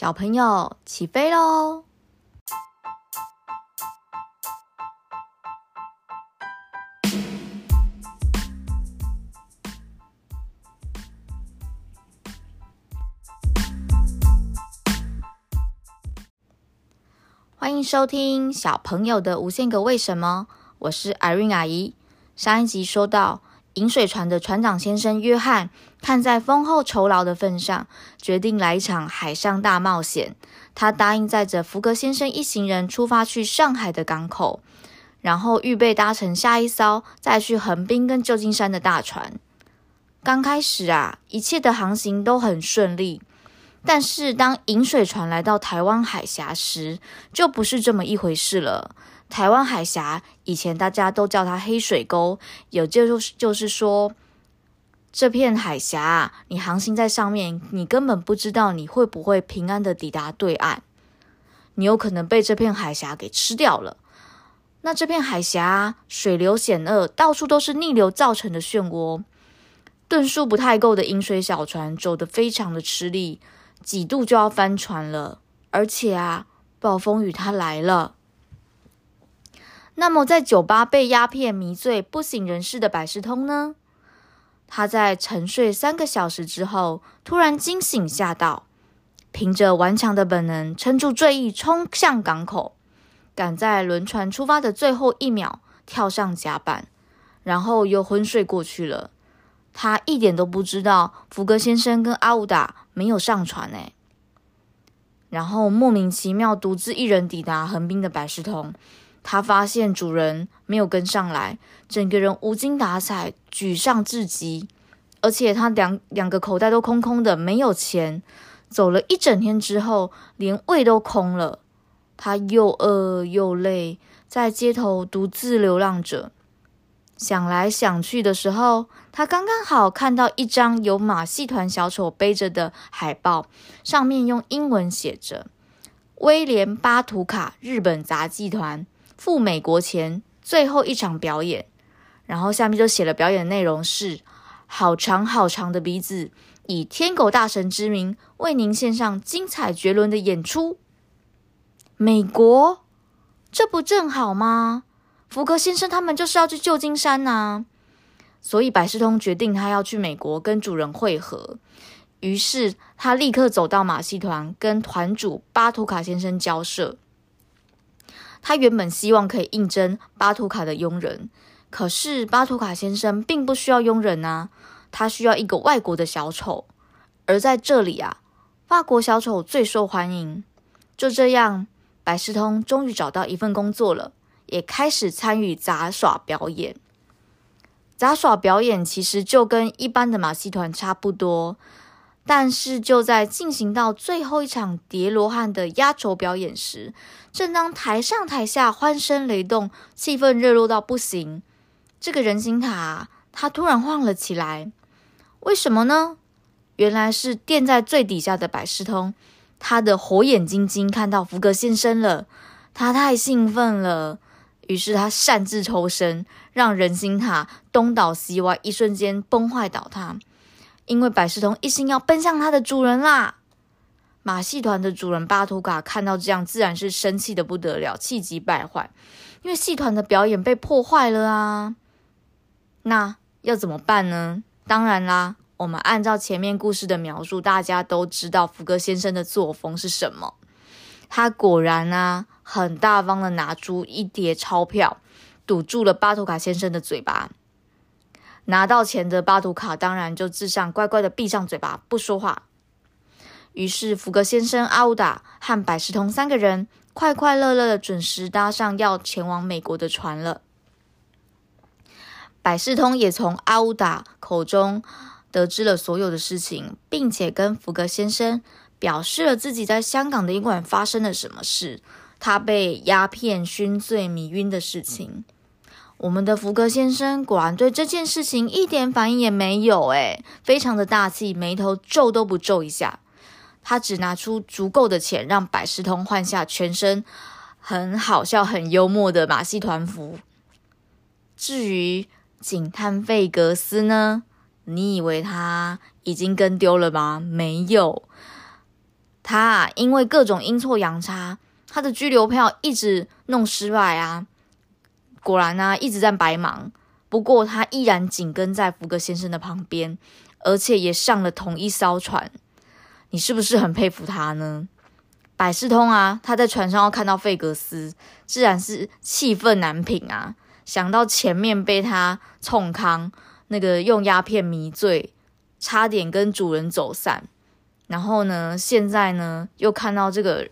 小朋友，起飞喽！欢迎收听小朋友的无限个为什么，我是 Irene 阿姨。上一集说到，饮水船的船长先生约翰，看在丰厚酬劳的份上，决定来一场海上大冒险。他答应载着福格先生一行人出发去上海的港口，然后预备搭乘下一艘再去横滨跟旧金山的大船。刚开始啊，一切的航行都很顺利。但是，当饮水船来到台湾海峡时，就不是这么一回事了。台湾海峡以前大家都叫它黑水沟，也就是就是说，这片海峡你航行在上面，你根本不知道你会不会平安的抵达对岸，你有可能被这片海峡给吃掉了。那这片海峡水流险恶，到处都是逆流造成的漩涡，吨数不太够的饮水小船走得非常的吃力。几度就要翻船了，而且啊，暴风雨它来了。那么，在酒吧被鸦片迷醉不省人事的百事通呢？他在沉睡三个小时之后，突然惊醒，吓到，凭着顽强的本能，撑住醉意，冲向港口，赶在轮船出发的最后一秒跳上甲板，然后又昏睡过去了。他一点都不知道福格先生跟阿乌达没有上船哎，然后莫名其妙独自一人抵达横滨的百事通，他发现主人没有跟上来，整个人无精打采，沮丧至极，而且他两两个口袋都空空的，没有钱。走了一整天之后，连胃都空了，他又饿又累，在街头独自流浪着。想来想去的时候，他刚刚好看到一张由马戏团小丑背着的海报，上面用英文写着“威廉巴图卡日本杂技团赴美国前最后一场表演”，然后下面就写了表演内容是“好长好长的鼻子，以天狗大神之名为您献上精彩绝伦的演出”。美国，这不正好吗？福格先生他们就是要去旧金山呐、啊，所以百事通决定他要去美国跟主人会合。于是他立刻走到马戏团，跟团主巴图卡先生交涉。他原本希望可以应征巴图卡的佣人，可是巴图卡先生并不需要佣人啊，他需要一个外国的小丑。而在这里啊，法国小丑最受欢迎。就这样，百事通终于找到一份工作了。也开始参与杂耍表演。杂耍表演其实就跟一般的马戏团差不多，但是就在进行到最后一场叠罗汉的压轴表演时，正当台上台下欢声雷动，气氛热络到不行，这个人形塔它突然晃了起来。为什么呢？原来是垫在最底下的百事通，他的火眼金睛看到福格先生了，他太兴奋了。于是他擅自抽身，让人形塔东倒西歪，一瞬间崩坏倒塌。因为百事通一心要奔向它的主人啦。马戏团的主人巴图卡看到这样，自然是生气的不得了，气急败坏。因为戏团的表演被破坏了啊。那要怎么办呢？当然啦，我们按照前面故事的描述，大家都知道福格先生的作风是什么。他果然啊。很大方的拿出一叠钞票，堵住了巴图卡先生的嘴巴。拿到钱的巴图卡当然就自上乖乖的闭上嘴巴不说话。于是福格先生、阿乌达和百事通三个人快快乐乐的准时搭上要前往美国的船了。百事通也从阿乌达口中得知了所有的事情，并且跟福格先生表示了自己在香港的宾馆发生了什么事。他被鸦片熏醉迷晕的事情，我们的福格先生果然对这件事情一点反应也没有，诶，非常的大气，眉头皱都不皱一下。他只拿出足够的钱，让百事通换下全身很好笑、很幽默的马戏团服。至于警探费格斯呢？你以为他已经跟丢了吗？没有。他啊，因为各种阴错阳差，他的拘留票一直弄失败啊。果然啊，一直在白忙。不过他依然紧跟在福格先生的旁边，而且也上了同一艘船。你是不是很佩服他呢？百事通啊，他在船上要看到费格斯，自然是气愤难平啊。想到前面被他冲康，那个用鸦片迷醉，差点跟主人走散。然后呢，现在呢，又看到这个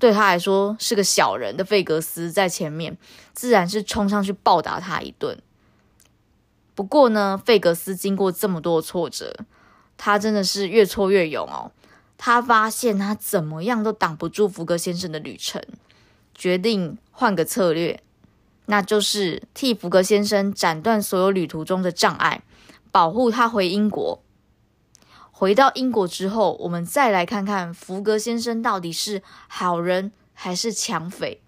对他来说是个小人的费格斯在前面，自然是冲上去暴打他一顿。不过呢，费格斯经过这么多挫折，他真的是越挫越勇哦。他发现他怎么样都挡不住福格先生的旅程，决定换个策略，那就是替福格先生斩断所有旅途中的障碍，保护他回英国。回到英国之后，我们再来看看福格先生到底是好人还是抢匪。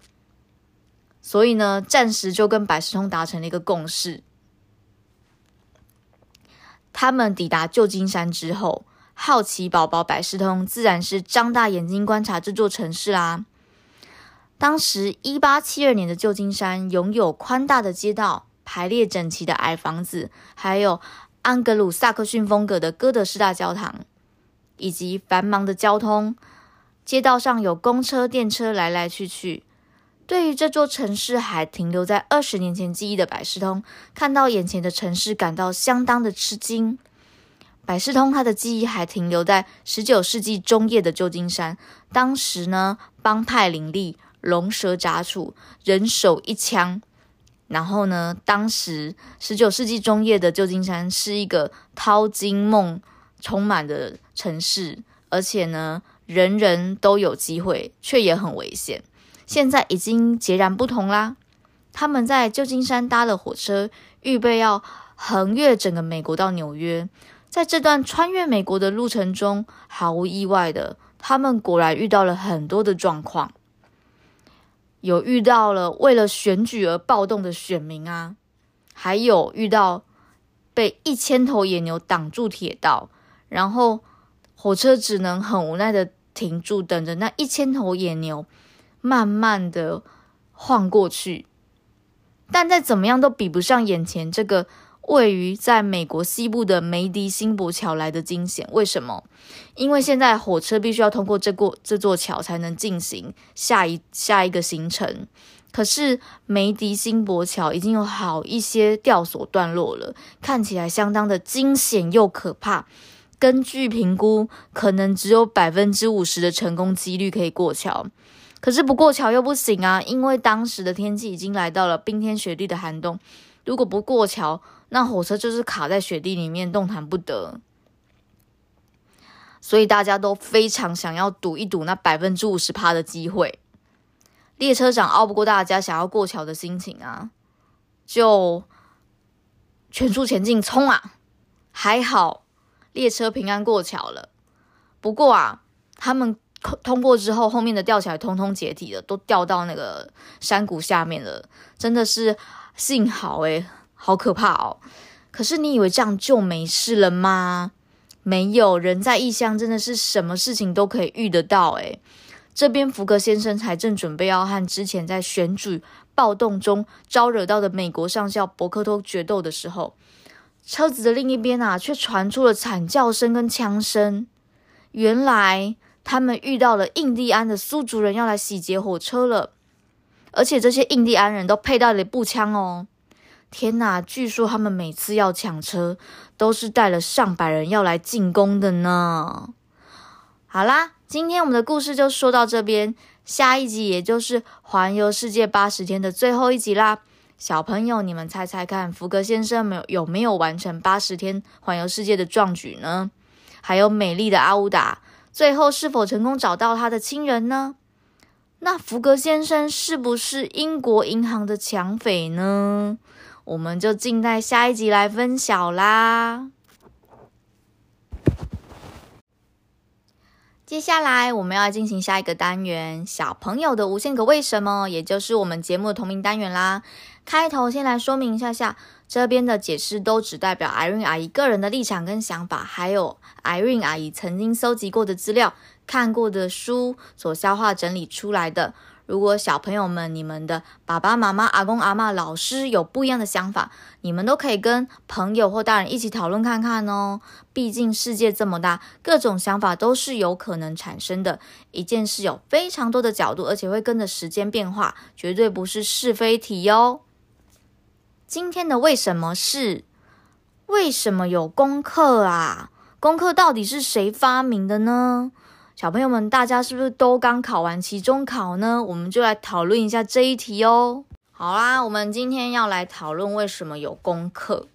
所以呢，暂时就跟百事通达成了一个共识。他们抵达旧金山之后，好奇宝宝百事通自然是张大眼睛观察这座城市啦。当时，一八七二年的旧金山拥有宽大的街道、排列整齐的矮房子，还有。安格鲁萨克逊风格的哥德式大教堂，以及繁忙的交通，街道上有公车、电车来来去去。对于这座城市还停留在二十年前记忆的百事通，看到眼前的城市，感到相当的吃惊。百事通他的记忆还停留在十九世纪中叶的旧金山，当时呢，帮派林立，龙蛇杂处，人手一枪。然后呢，当时十九世纪中叶的旧金山是一个淘金梦充满的城市，而且呢，人人都有机会，却也很危险。现在已经截然不同啦。他们在旧金山搭了火车，预备要横越整个美国到纽约。在这段穿越美国的路程中，毫无意外的，他们果然遇到了很多的状况。有遇到了为了选举而暴动的选民啊，还有遇到被一千头野牛挡住铁道，然后火车只能很无奈的停住，等着那一千头野牛慢慢的晃过去，但再怎么样都比不上眼前这个。位于在美国西部的梅迪辛伯桥来的惊险，为什么？因为现在火车必须要通过这过这座桥才能进行下一下一个行程。可是梅迪辛伯桥已经有好一些吊索段落了，看起来相当的惊险又可怕。根据评估，可能只有百分之五十的成功几率可以过桥。可是不过桥又不行啊，因为当时的天气已经来到了冰天雪地的寒冬。如果不过桥，那火车就是卡在雪地里面，动弹不得。所以大家都非常想要赌一赌那百分之五十趴的机会。列车长拗不过大家想要过桥的心情啊，就全速前进，冲啊！还好列车平安过桥了。不过啊，他们通过之后，后面的吊桥通通解体了，都掉到那个山谷下面了，真的是。幸好诶，好可怕哦！可是你以为这样就没事了吗？没有，人在异乡真的是什么事情都可以遇得到诶。这边福格先生才正准备要和之前在选举暴动中招惹到的美国上校伯克托决斗的时候，车子的另一边啊，却传出了惨叫声跟枪声。原来他们遇到了印第安的苏族人要来洗劫火车了。而且这些印第安人都佩戴了步枪哦！天哪，据说他们每次要抢车，都是带了上百人要来进攻的呢。好啦，今天我们的故事就说到这边，下一集也就是环游世界八十天的最后一集啦。小朋友，你们猜猜看，福格先生没有有没有完成八十天环游世界的壮举呢？还有美丽的阿乌达，最后是否成功找到他的亲人呢？那福格先生是不是英国银行的抢匪呢？我们就静待下一集来分晓啦。接下来我们要进行下一个单元——小朋友的无限个为什么，也就是我们节目的同名单元啦。开头先来说明一下下，这边的解释都只代表 Irene 阿姨个人的立场跟想法，还有 Irene 阿姨曾经搜集过的资料。看过的书所消化整理出来的。如果小朋友们、你们的爸爸妈妈、阿公阿嬷、老师有不一样的想法，你们都可以跟朋友或大人一起讨论看看哦。毕竟世界这么大，各种想法都是有可能产生的。一件事有非常多的角度，而且会跟着时间变化，绝对不是是非题哟。今天的为什么是为什么有功课啊？功课到底是谁发明的呢？小朋友们，大家是不是都刚考完期中考呢？我们就来讨论一下这一题哦。好啦，我们今天要来讨论为什么有功课。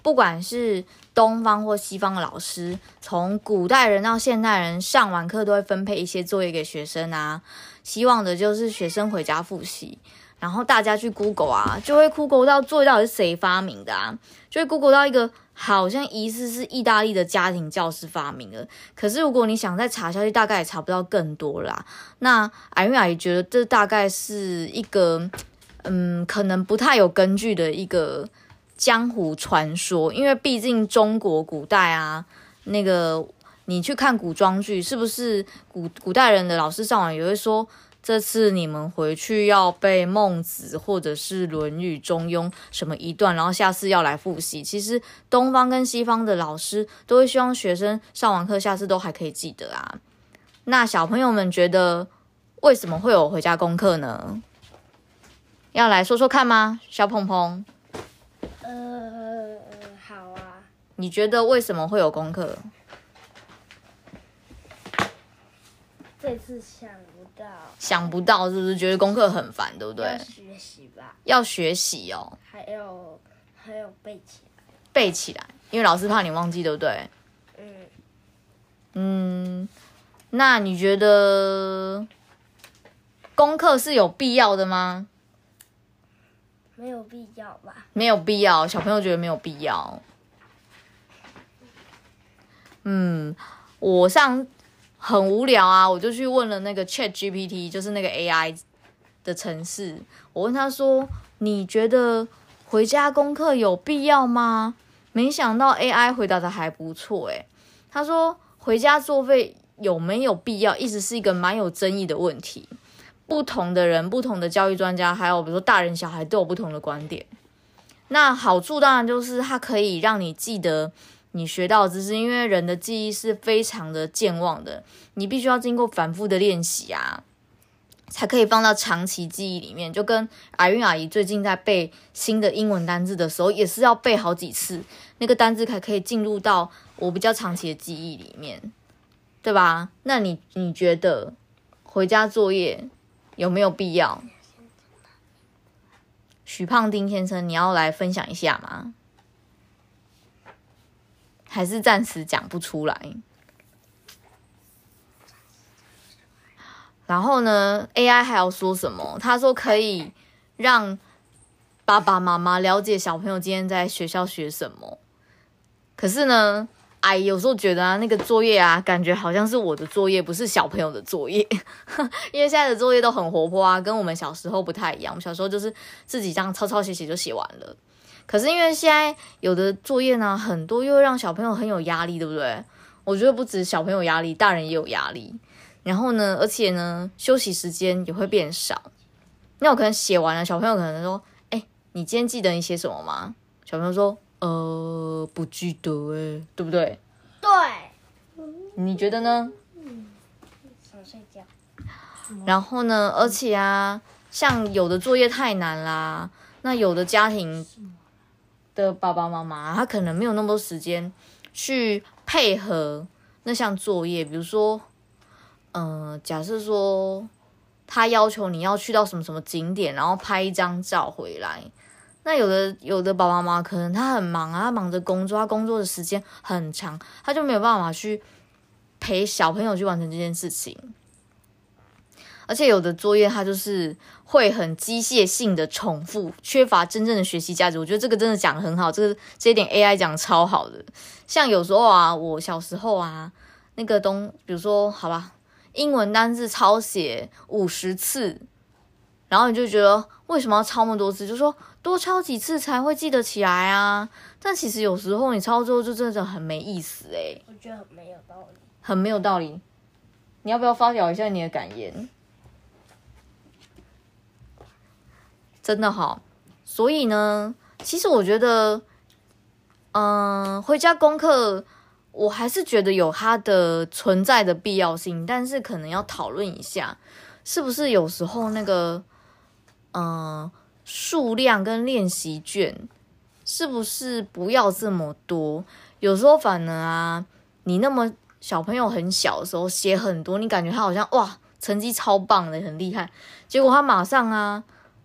不管是东方或西方的老师，从古代人到现代人，上完课都会分配一些作业给学生啊，希望的就是学生回家复习。然后大家去 Google 啊，就会 Google 到作业到底是谁发明的啊，就会 Google 到一个。好像疑似是意大利的家庭教师发明的，可是如果你想再查下去，大概也查不到更多啦。那艾瑞亚也觉得这大概是一个，嗯，可能不太有根据的一个江湖传说，因为毕竟中国古代啊，那个你去看古装剧，是不是古古代人的老师上网也会说？这次你们回去要背《孟子》或者是《论语》《中庸》什么一段，然后下次要来复习。其实东方跟西方的老师都会希望学生上完课，下次都还可以记得啊。那小朋友们觉得为什么会有回家功课呢？要来说说看吗？小鹏鹏？呃，好啊。你觉得为什么会有功课？这次想不到，想不到是不是觉得功课很烦，对不对？要学习吧，要学习哦，还有还有背起来，背起来，因为老师怕你忘记，对不对？嗯嗯，那你觉得功课是有必要的吗？没有必要吧？没有必要，小朋友觉得没有必要。嗯，我上。很无聊啊，我就去问了那个 Chat GPT，就是那个 AI 的城市。我问他说：“你觉得回家功课有必要吗？”没想到 AI 回答的还不错，诶，他说：“回家作废有没有必要，一直是一个蛮有争议的问题。不同的人、不同的教育专家，还有比如说大人小孩都有不同的观点。那好处当然就是它可以让你记得。”你学到的知识，因为人的记忆是非常的健忘的，你必须要经过反复的练习啊，才可以放到长期记忆里面。就跟阿韵阿姨最近在背新的英文单字的时候，也是要背好几次，那个单字才可以进入到我比较长期的记忆里面，对吧？那你你觉得回家作业有没有必要？许胖丁先生，你要来分享一下吗？还是暂时讲不出来。然后呢，AI 还要说什么？他说可以让爸爸妈妈了解小朋友今天在学校学什么。可是呢，哎，有时候觉得啊，那个作业啊，感觉好像是我的作业，不是小朋友的作业。因为现在的作业都很活泼啊，跟我们小时候不太一样。我们小时候就是自己这样抄抄写写就写完了。可是因为现在有的作业呢，很多又会让小朋友很有压力，对不对？我觉得不止小朋友压力，大人也有压力。然后呢，而且呢，休息时间也会变少。那我可能写完了，小朋友可能说：“哎，你今天记得你写什么吗？”小朋友说：“呃，不记得诶，对不对？”对。你觉得呢？嗯，想睡觉。然后呢，而且啊，像有的作业太难啦，那有的家庭。的爸爸妈妈，他可能没有那么多时间去配合那项作业。比如说，嗯、假设说他要求你要去到什么什么景点，然后拍一张照回来。那有的有的爸爸妈妈可能他很忙啊，他忙着工作，他工作的时间很长，他就没有办法去陪小朋友去完成这件事情。而且有的作业它就是会很机械性的重复，缺乏真正的学习价值。我觉得这个真的讲得很好，这个这一点 AI 讲超好的。像有时候啊，我小时候啊，那个东，比如说好吧，英文单字抄写五十次，然后你就觉得为什么要抄那么多次？就说多抄几次才会记得起来啊。但其实有时候你抄之后就真的很没意思诶、欸，我觉得很没有道理，很没有道理。你要不要发表一下你的感言？真的好，所以呢，其实我觉得，嗯、回家功课，我还是觉得有它的存在的必要性，但是可能要讨论一下，是不是有时候那个，嗯、呃，数量跟练习卷，是不是不要这么多？有时候反而啊，你那么小朋友很小的时候写很多，你感觉他好像哇，成绩超棒的，很厉害，结果他马上啊。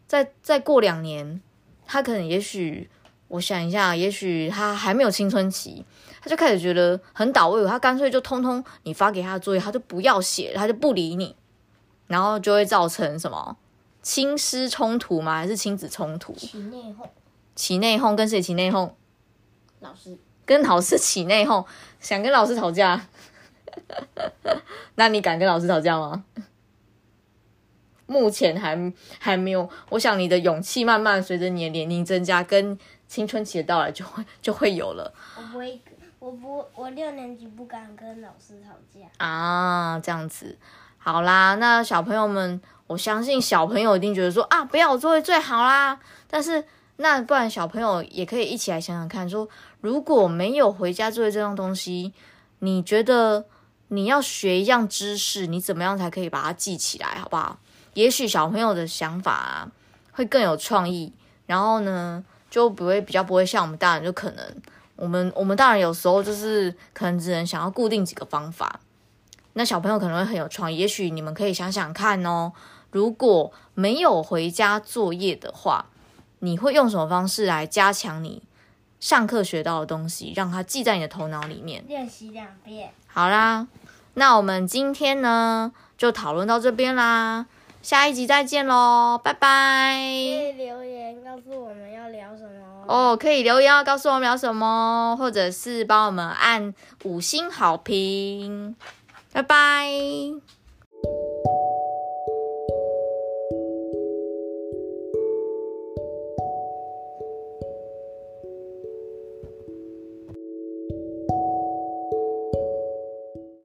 再再过两年，他可能也许，我想一下，也许他还没有青春期，他就开始觉得很倒胃口，他干脆就通通你发给他的作业，他就不要写，他就不理你，然后就会造成什么亲师冲突吗？还是亲子冲突？起内讧。起内讧跟谁起内讧？老师。跟老师起内讧，想跟老师吵架？那你敢跟老师吵架吗？目前还还没有，我想你的勇气慢慢随着你的年龄增加，跟青春期的到来就会 就会有了。我不会，我不，我六年级不敢跟老师吵架啊。这样子，好啦，那小朋友们，我相信小朋友一定觉得说啊，不要我作业最好啦。但是那不然小朋友也可以一起来想想看，说如果没有回家作业这样东西，你觉得你要学一样知识，你怎么样才可以把它记起来，好不好？也许小朋友的想法啊，会更有创意，然后呢，就不会比较不会像我们大人，就可能我们我们大人有时候就是可能只能想要固定几个方法，那小朋友可能会很有创意。也许你们可以想想看哦，如果没有回家作业的话，你会用什么方式来加强你上课学到的东西，让它记在你的头脑里面？练习两遍。好啦，那我们今天呢就讨论到这边啦。下一集再见喽，拜拜！可以留言告诉我们要聊什么哦，可以留言要告诉我们聊什么，或者是帮我们按五星好评，拜拜。